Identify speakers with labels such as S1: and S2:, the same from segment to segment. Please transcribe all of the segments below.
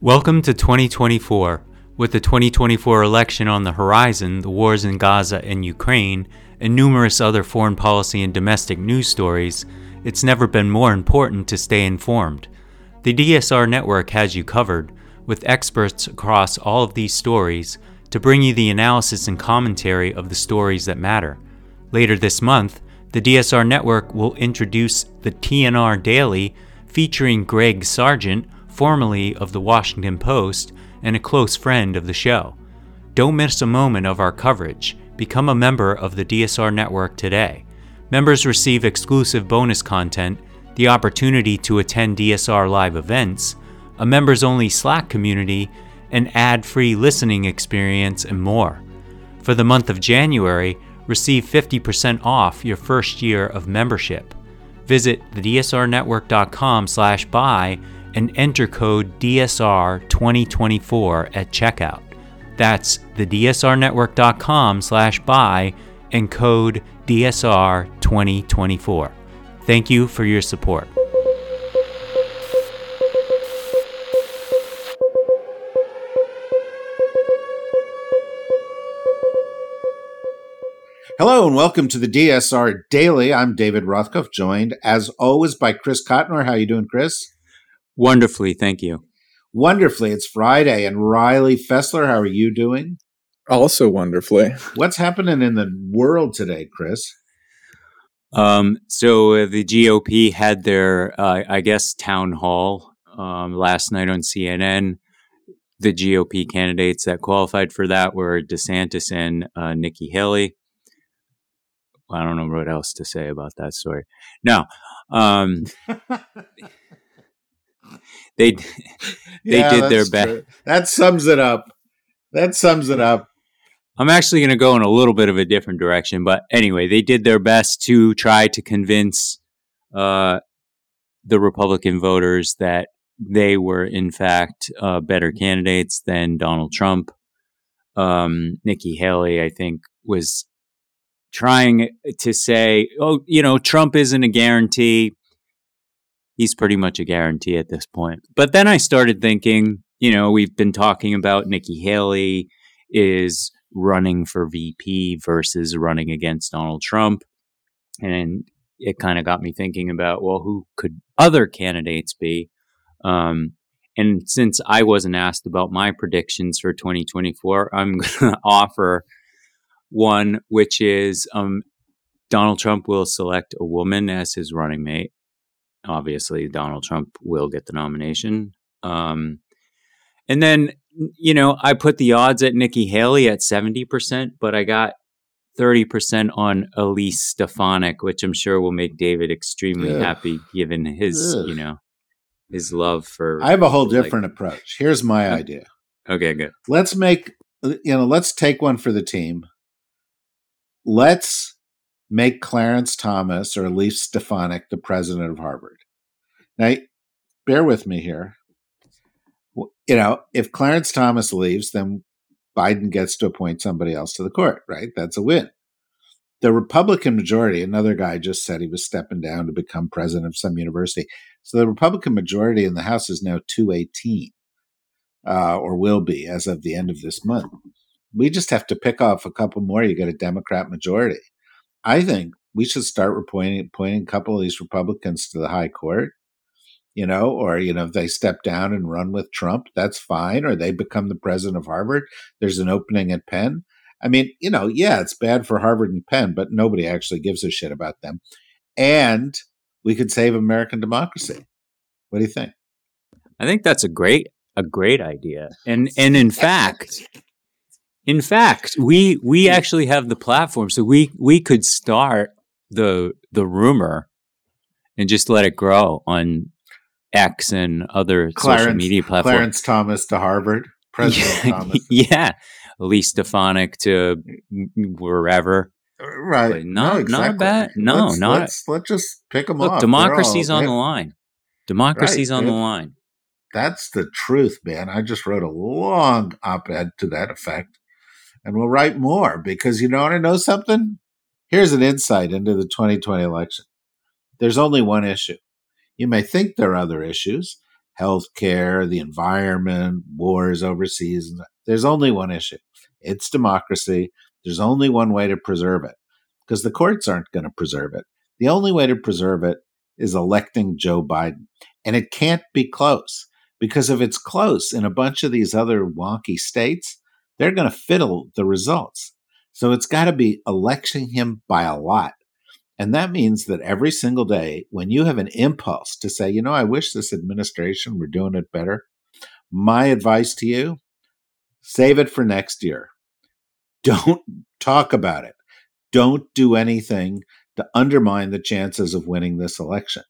S1: Welcome to 2024. With the 2024 election on the horizon, the wars in Gaza and Ukraine, and numerous other foreign policy and domestic news stories, it's never been more important to stay informed. The DSR network has you covered, with experts across all of these stories, to bring you the analysis and commentary of the stories that matter. Later this month, the DSR network will introduce the TNR Daily featuring Greg Sargent formerly of the Washington Post and a close friend of the show. Don't miss a moment of our coverage. Become a member of the DSR network today. Members receive exclusive bonus content, the opportunity to attend DSR live events, a members only Slack community, an ad free listening experience, and more. For the month of January, receive 50% off your first year of membership. Visit thedsrnetwork.com slash buy and enter code DSR2024 at checkout. That's thedsrnetwork.com slash buy and code DSR2024. Thank you for your support.
S2: Hello and welcome to the DSR Daily. I'm David Rothkopf, joined as always by Chris Cotnor. How are you doing, Chris?
S1: Wonderfully, thank you.
S2: Wonderfully. It's Friday, and Riley Fessler, how are you doing?
S3: Also wonderfully.
S2: What's happening in the world today, Chris?
S1: Um, so uh, the GOP had their, uh, I guess, town hall um, last night on CNN. The GOP candidates that qualified for that were DeSantis and uh, Nikki Haley. I don't know what else to say about that story. Now, Um, they they yeah, did their best.
S2: That sums it up. That sums it up.
S1: I'm actually going to go in a little bit of a different direction, but anyway, they did their best to try to convince uh, the Republican voters that they were, in fact, uh, better candidates than Donald Trump. Um, Nikki Haley, I think, was trying to say, "Oh, you know, Trump isn't a guarantee he's pretty much a guarantee at this point. But then I started thinking, you know, we've been talking about Nikki Haley is running for VP versus running against Donald Trump. And it kind of got me thinking about, well, who could other candidates be? Um, and since I wasn't asked about my predictions for 2024, I'm going to offer one, which is um, Donald Trump will select a woman as his running mate obviously Donald Trump will get the nomination. Um, and then, you know, I put the odds at Nikki Haley at 70%, but I got 30% on Elise Stefanik, which I'm sure will make David extremely Ugh. happy given his, Ugh. you know, his love for.
S2: I have a whole different like, approach. Here's my idea.
S1: Okay, good.
S2: Let's make, you know, let's take one for the team. Let's make Clarence Thomas or Elise Stefanik the president of Harvard. Now, bear with me here. You know, if Clarence Thomas leaves, then Biden gets to appoint somebody else to the court, right? That's a win. The Republican majority, another guy just said he was stepping down to become president of some university. So the Republican majority in the House is now 218, uh, or will be as of the end of this month. We just have to pick off a couple more. You get a Democrat majority. I think we should start appointing, appointing a couple of these Republicans to the high court, you know, or, you know, if they step down and run with Trump, that's fine, or they become the president of Harvard. There's an opening at Penn. I mean, you know, yeah, it's bad for Harvard and Penn, but nobody actually gives a shit about them. And we could save American democracy. What do you think?
S1: I think that's a great a great idea. And and in fact, in fact, we we actually have the platform, so we we could start the the rumor and just let it grow on X and other Clarence, social media platforms.
S2: Clarence Thomas to Harvard, President
S1: yeah,
S2: Thomas.
S1: Yeah, Elise Stefanik to wherever.
S2: Uh, right.
S1: Like, not, no, exactly. not bad. No,
S2: let's,
S1: not.
S2: Let's, let's just pick them
S1: Look,
S2: off.
S1: democracy's all, on the line. Democracy's right, on the line.
S2: That's the truth, man. I just wrote a long op ed to that effect and we'll write more because you don't want to know something? Here's an insight into the 2020 election. There's only one issue. You may think there are other issues. healthcare, the environment, wars overseas. There's only one issue it's democracy. There's only one way to preserve it because the courts aren't going to preserve it. The only way to preserve it is electing Joe Biden. And it can't be close because if it's close in a bunch of these other wonky states, they're going to fiddle the results. So it's got to be electing him by a lot. And that means that every single day, when you have an impulse to say, you know, I wish this administration were doing it better, my advice to you save it for next year. Don't talk about it. Don't do anything to undermine the chances of winning this election.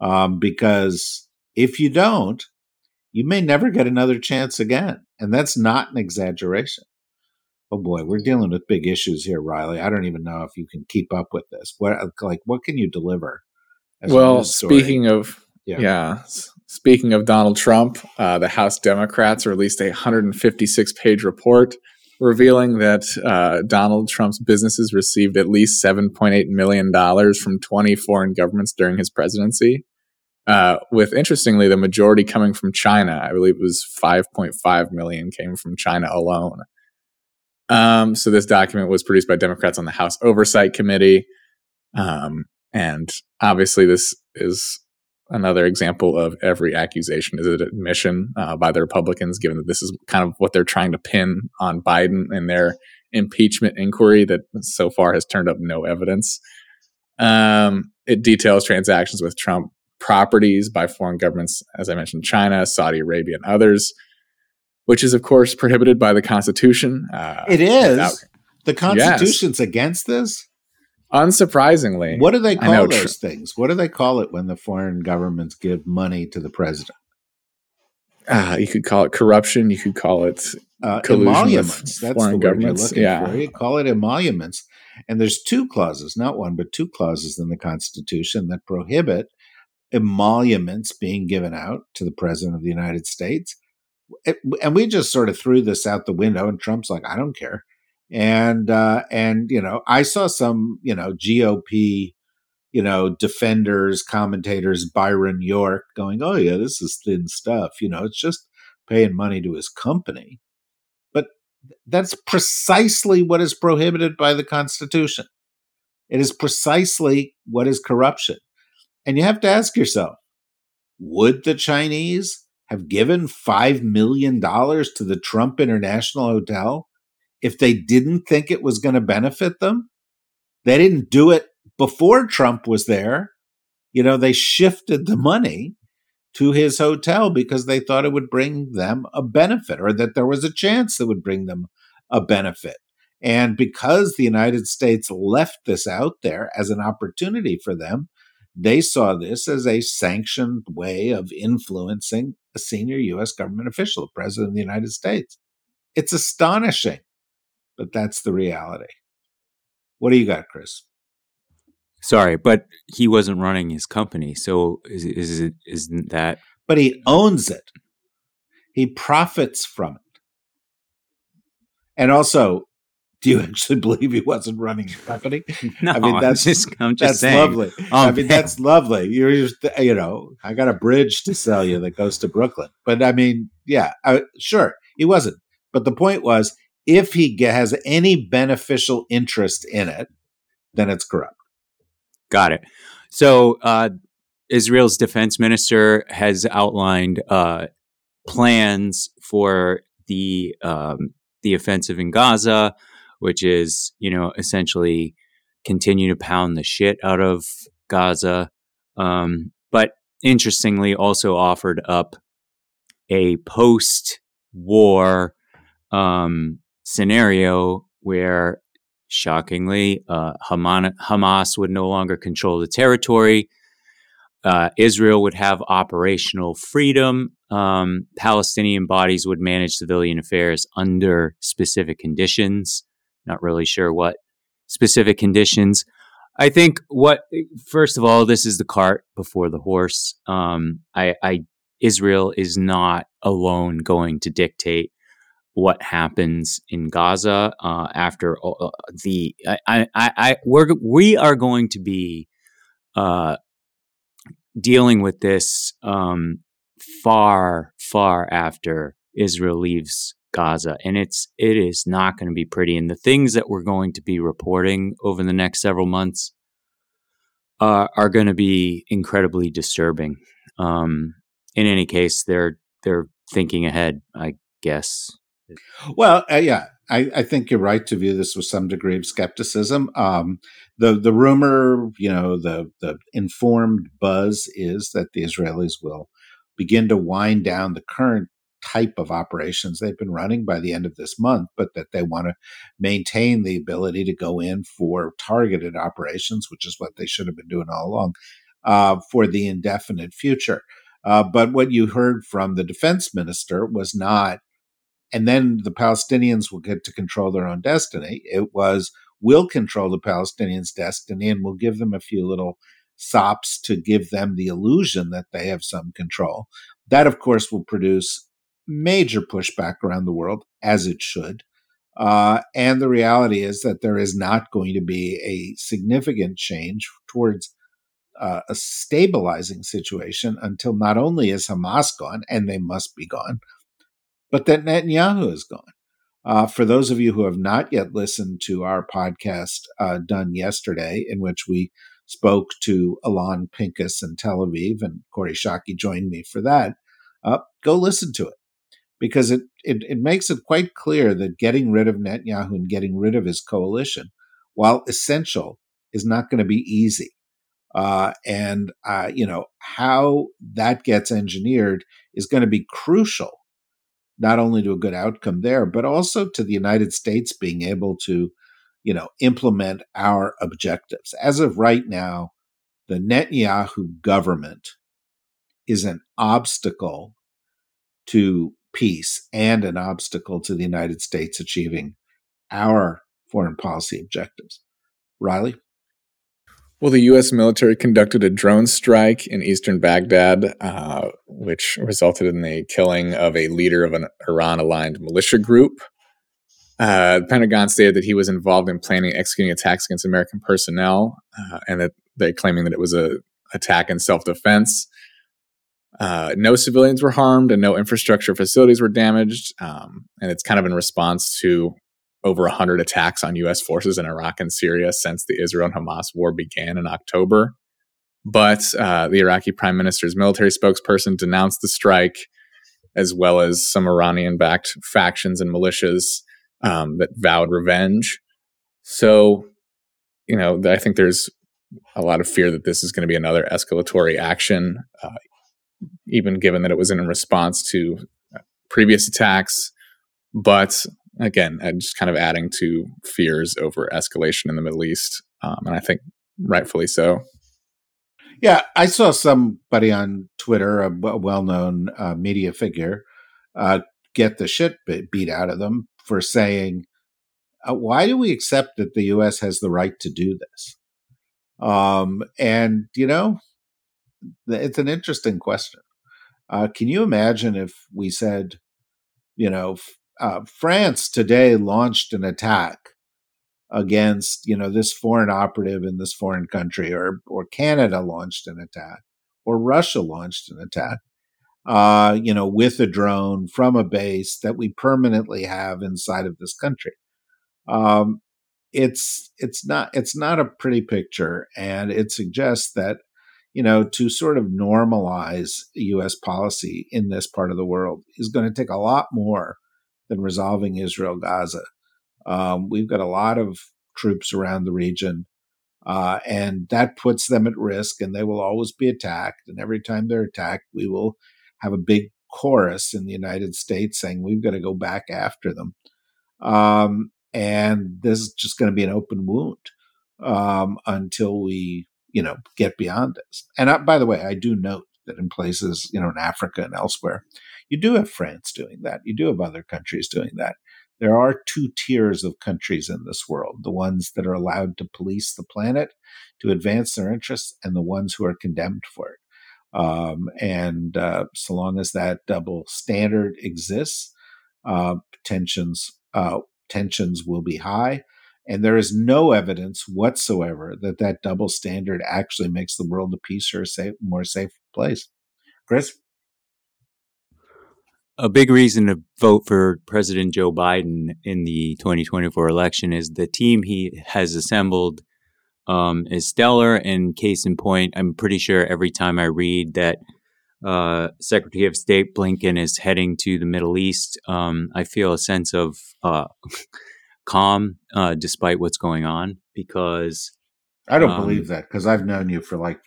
S2: Um, because if you don't, you may never get another chance again. And that's not an exaggeration. Oh boy, we're dealing with big issues here, Riley. I don't even know if you can keep up with this. What like what can you deliver?
S3: Well, speaking of yeah. yeah. speaking of Donald Trump, uh, the House Democrats released a 156 page report revealing that uh, Donald Trump's businesses received at least 7.8 million dollars from 20 foreign governments during his presidency. Uh, with interestingly, the majority coming from China. I believe it was 5.5 million came from China alone. Um, so this document was produced by Democrats on the House Oversight Committee. Um, and obviously, this is another example of every accusation is an admission uh, by the Republicans, given that this is kind of what they're trying to pin on Biden in their impeachment inquiry that so far has turned up no evidence. Um, it details transactions with Trump properties by foreign governments, as I mentioned, China, Saudi Arabia, and others which is of course prohibited by the Constitution.
S2: Uh, it is. Without, the Constitution's yes. against this.
S3: Unsurprisingly,
S2: what do they call those tr- things? What do they call it when the foreign governments give money to the president?
S3: Uh, you could call it corruption. You could call it uh, emoluments. That's the word you're looking yeah.
S2: for. You call it emoluments. And there's two clauses, not one, but two clauses in the Constitution that prohibit emoluments being given out to the president of the United States. It, and we just sort of threw this out the window and trump's like i don't care. And uh and you know i saw some you know gop you know defenders commentators byron york going oh yeah this is thin stuff you know it's just paying money to his company. But that's precisely what is prohibited by the constitution. It is precisely what is corruption and you have to ask yourself would the chinese have given $5 million to the Trump International Hotel if they didn't think it was going to benefit them? They didn't do it before Trump was there. You know, they shifted the money to his hotel because they thought it would bring them a benefit or that there was a chance that would bring them a benefit. And because the United States left this out there as an opportunity for them, they saw this as a sanctioned way of influencing a senior U.S. government official, the President of the United States. It's astonishing, but that's the reality. What do you got, Chris?
S1: Sorry, but he wasn't running his company, so is is it isn't that?
S2: But he owns it. He profits from it, and also do you actually believe he wasn't running the company?
S1: no, I mean that's just, I'm just
S2: that's saying. lovely. Oh, I mean that's lovely. You're just, you know, I got a bridge to sell you that goes to Brooklyn. But I mean, yeah, I, sure, he wasn't. But the point was, if he has any beneficial interest in it, then it's corrupt.
S1: Got it. So uh, Israel's defense minister has outlined uh, plans for the um, the offensive in Gaza which is, you know, essentially continue to pound the shit out of Gaza. Um, but interestingly, also offered up a post war um, scenario where, shockingly, uh, Hamas would no longer control the territory. Uh, Israel would have operational freedom. Um, Palestinian bodies would manage civilian affairs under specific conditions. Not really sure what specific conditions. I think what first of all, this is the cart before the horse. Um, I, I Israel is not alone going to dictate what happens in Gaza uh, after uh, the I, I, I we're we are going to be uh, dealing with this um, far, far after Israel leaves Gaza, and it's it is not going to be pretty. And the things that we're going to be reporting over the next several months uh, are going to be incredibly disturbing. Um, in any case, they're they're thinking ahead, I guess.
S2: Well, uh, yeah, I, I, think you're right to view this with some degree of skepticism. Um, the the rumor, you know, the the informed buzz is that the Israelis will begin to wind down the current type of operations they've been running by the end of this month, but that they want to maintain the ability to go in for targeted operations, which is what they should have been doing all along, uh, for the indefinite future. Uh, but what you heard from the defense minister was not, and then the Palestinians will get to control their own destiny. It was, we'll control the Palestinians' destiny and we'll give them a few little sops to give them the illusion that they have some control. That, of course, will produce major pushback around the world, as it should. Uh, and the reality is that there is not going to be a significant change towards uh, a stabilizing situation until not only is Hamas gone, and they must be gone, but that Netanyahu is gone. Uh, for those of you who have not yet listened to our podcast uh, done yesterday, in which we spoke to Alon Pinkus in Tel Aviv, and Kori Schake joined me for that, uh, go listen to it because it, it, it makes it quite clear that getting rid of Netanyahu and getting rid of his coalition, while essential, is not going to be easy. Uh, and uh, you know how that gets engineered is going to be crucial, not only to a good outcome there, but also to the United States being able to, you know, implement our objectives. As of right now, the Netanyahu government is an obstacle to peace and an obstacle to the United States achieving our foreign policy objectives. Riley?
S3: Well, the U.S. military conducted a drone strike in eastern Baghdad, uh, which resulted in the killing of a leader of an Iran aligned militia group. Uh, the Pentagon stated that he was involved in planning executing attacks against American personnel, uh, and that they're claiming that it was a attack in self defense. Uh, no civilians were harmed and no infrastructure facilities were damaged. Um, and it's kind of in response to over 100 attacks on U.S. forces in Iraq and Syria since the Israel and Hamas war began in October. But uh, the Iraqi prime minister's military spokesperson denounced the strike, as well as some Iranian backed factions and militias um, that vowed revenge. So, you know, I think there's a lot of fear that this is going to be another escalatory action. Uh, even given that it was in response to uh, previous attacks. But again, uh, just kind of adding to fears over escalation in the Middle East. Um, and I think rightfully so.
S2: Yeah, I saw somebody on Twitter, a well known uh, media figure, uh, get the shit beat out of them for saying, uh, Why do we accept that the U.S. has the right to do this? Um, and, you know, it's an interesting question. Uh, can you imagine if we said, you know, uh, France today launched an attack against, you know, this foreign operative in this foreign country, or or Canada launched an attack, or Russia launched an attack, uh, you know, with a drone from a base that we permanently have inside of this country. Um, it's it's not it's not a pretty picture, and it suggests that you know, to sort of normalize U.S. policy in this part of the world is going to take a lot more than resolving Israel Gaza. Um, we've got a lot of troops around the region, uh, and that puts them at risk, and they will always be attacked. And every time they're attacked, we will have a big chorus in the United States saying we've got to go back after them. Um, and this is just going to be an open wound um, until we you know, get beyond this. And I, by the way, I do note that in places, you know, in Africa and elsewhere, you do have France doing that. You do have other countries doing that. There are two tiers of countries in this world the ones that are allowed to police the planet to advance their interests, and the ones who are condemned for it. Um, and uh, so long as that double standard exists, uh, tensions uh, tensions will be high. And there is no evidence whatsoever that that double standard actually makes the world a peace or a safe, more safe place. Chris?
S1: a big reason to vote for President Joe Biden in the 2024 election is the team he has assembled um, is stellar. And case in point, I'm pretty sure every time I read that uh, Secretary of State Blinken is heading to the Middle East, um, I feel a sense of uh, calm uh, despite what's going on because
S2: I don't um, believe that because I've known you for like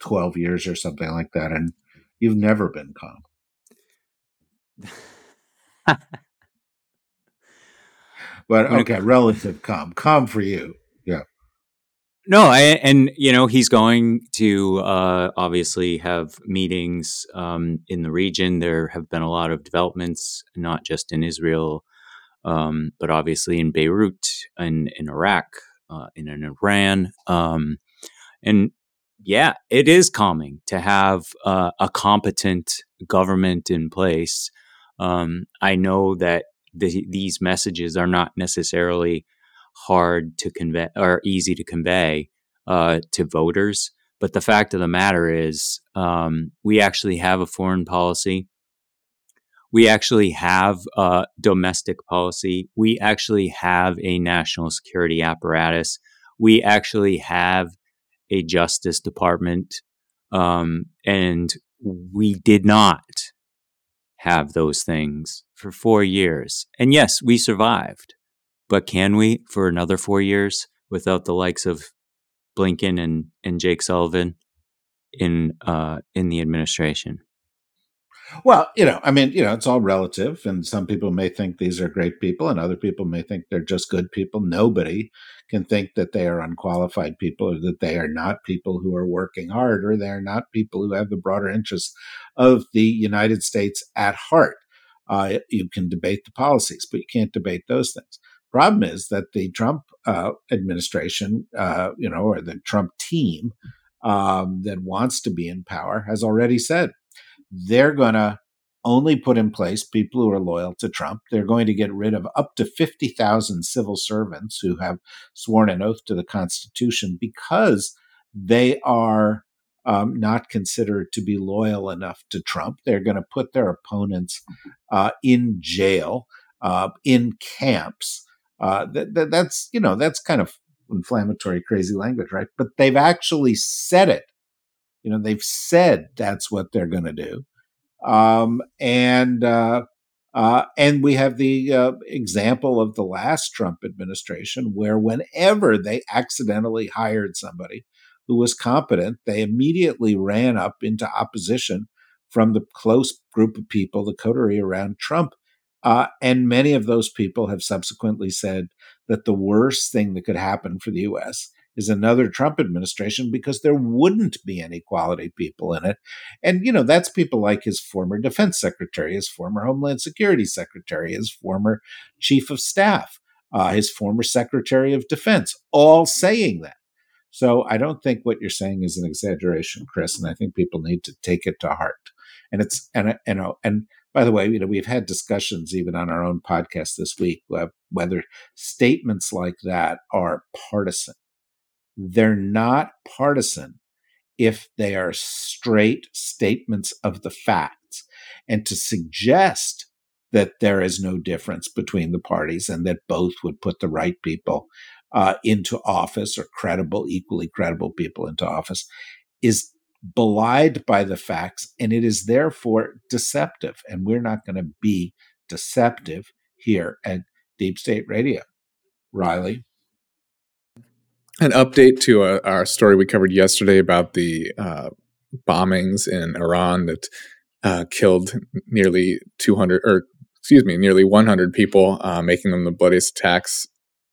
S2: 12 years or something like that, and you've never been calm. but okay, relative calm, calm for you. Yeah.
S1: No, I, and you know he's going to uh, obviously have meetings um, in the region. There have been a lot of developments, not just in Israel, um, but obviously in Beirut and in Iraq, uh, in, in Iran, um, and yeah, it is calming to have uh, a competent government in place. Um, I know that the, these messages are not necessarily hard to convey or easy to convey uh, to voters. But the fact of the matter is, um, we actually have a foreign policy. We actually have a domestic policy. We actually have a national security apparatus. We actually have a justice department. Um, and we did not have those things for four years. And yes, we survived. But can we for another four years without the likes of Blinken and, and Jake Sullivan in uh, in the administration?
S2: Well, you know, I mean, you know, it's all relative, and some people may think these are great people, and other people may think they're just good people. Nobody can think that they are unqualified people, or that they are not people who are working hard, or they are not people who have the broader interests of the United States at heart. Uh, you can debate the policies, but you can't debate those things. Problem is that the Trump uh, administration, uh, you know, or the Trump team um, that wants to be in power has already said they're going to only put in place people who are loyal to Trump. They're going to get rid of up to 50,000 civil servants who have sworn an oath to the Constitution because they are um, not considered to be loyal enough to Trump. They're going to put their opponents uh, in jail, uh, in camps. Uh, that, that, that's you know that's kind of inflammatory, crazy language, right? But they've actually said it. You know, they've said that's what they're going to do, um, and uh, uh, and we have the uh, example of the last Trump administration, where whenever they accidentally hired somebody who was competent, they immediately ran up into opposition from the close group of people, the coterie around Trump, uh, and many of those people have subsequently said that the worst thing that could happen for the U.S. is another Trump administration because there wouldn't be any quality people in it. And, you know, that's people like his former defense secretary, his former Homeland Security secretary, his former chief of staff, uh, his former secretary of defense, all saying that. So I don't think what you're saying is an exaggeration, Chris, and I think people need to take it to heart. And it's and you know and by the way, you know, we've had discussions even on our own podcast this week whether statements like that are partisan. They're not partisan if they are straight statements of the facts. And to suggest that there is no difference between the parties and that both would put the right people uh, into office or credible, equally credible people into office is belied by the facts, and it is therefore deceptive. And we're not going to be deceptive here at Deep State Radio. Riley.
S3: An update to uh, our story we covered yesterday about the uh, bombings in Iran that uh, killed nearly 200, or excuse me, nearly 100 people, uh, making them the bloodiest attacks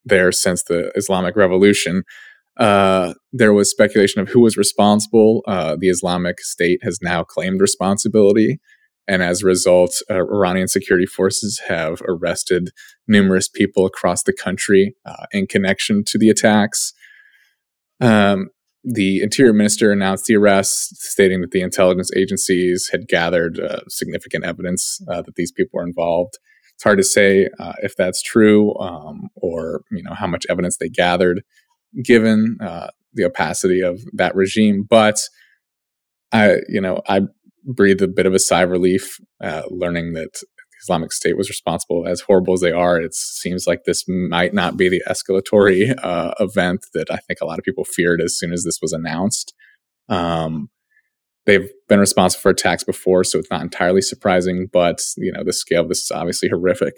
S3: there since the Islamic Revolution uh, there was speculation of who was responsible. Uh, the Islamic State has now claimed responsibility. And as a result, Iranian security forces have arrested numerous people across the country in connection to the attacks. Um, the interior minister announced the arrest, stating that the intelligence agencies had gathered uh, significant evidence uh, that these people were involved. It's hard to say uh, if that's true um, or you know how much evidence they gathered given uh, the opacity of that regime. But I, you know, I breathed a bit of a sigh of relief uh, learning that Islamic State was responsible. As horrible as they are, it seems like this might not be the escalatory uh, event that I think a lot of people feared as soon as this was announced. Um, they've been responsible for attacks before, so it's not entirely surprising. But you know, the scale of this is obviously horrific.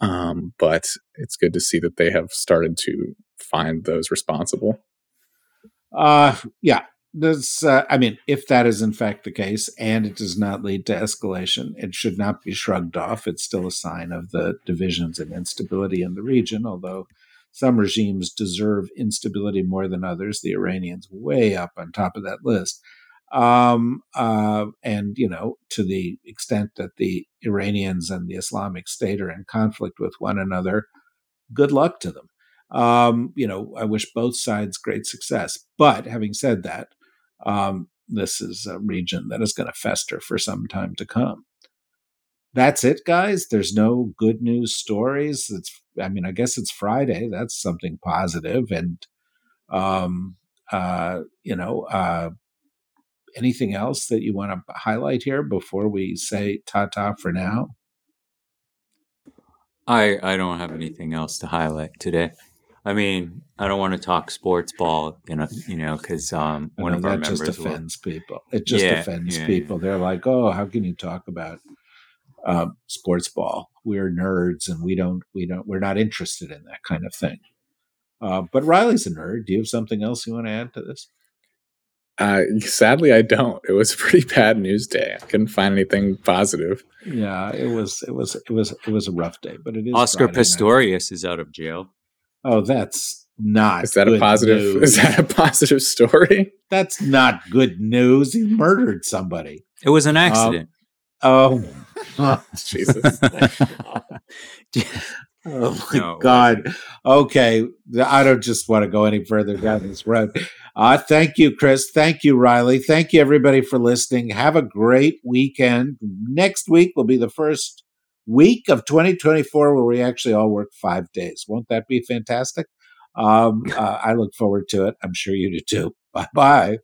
S3: Um, but it's good to see that they have started to find those responsible.
S2: Uh, yeah, this, uh, I mean, if that is in fact the case and it does not lead to escalation, it should not be shrugged off. It's still a sign of the divisions and instability in the region, although some regimes deserve instability more than others. The Iranians way up on top of that list. Um, uh, and, you know, to the extent that the Iranians and the Islamic State are in conflict with one another, good luck to them. Um, you know, I wish both sides great success. But having said that, um, this is a region that is going to fester for some time to come. That's it, guys. There's no good news stories. It's, I mean, I guess it's Friday. That's something positive. And, um, uh, you know, uh, anything else that you want to highlight here before we say ta ta for now?
S1: I I don't have anything else to highlight today. I mean, I don't want to talk sports ball, you know, you know, because um,
S2: one know, of our members just offends will, people. It just yeah, offends yeah, people. Yeah. They're like, "Oh, how can you talk about um, sports ball? We're nerds, and we don't, we don't, we're not interested in that kind of thing." Uh, but Riley's a nerd. Do you have something else you want to add to this?
S3: Uh, sadly, I don't. It was a pretty bad news day. I couldn't find anything positive.
S2: Yeah, it was. It was. It was. It was a rough day. But it is.
S1: Oscar Friday Pistorius night. is out of jail.
S2: Oh, that's not.
S3: Is that a positive? News. Is that a positive story?
S2: That's not good news. He murdered somebody.
S1: It was an accident.
S2: oh, oh Jesus! oh my no, God. Okay, I don't just want to go any further down this road. Uh, thank you, Chris. Thank you, Riley. Thank you, everybody, for listening. Have a great weekend. Next week will be the first week of 2024 where we actually all work five days. Won't that be fantastic? Um, uh, I look forward to it. I'm sure you do too. Bye bye.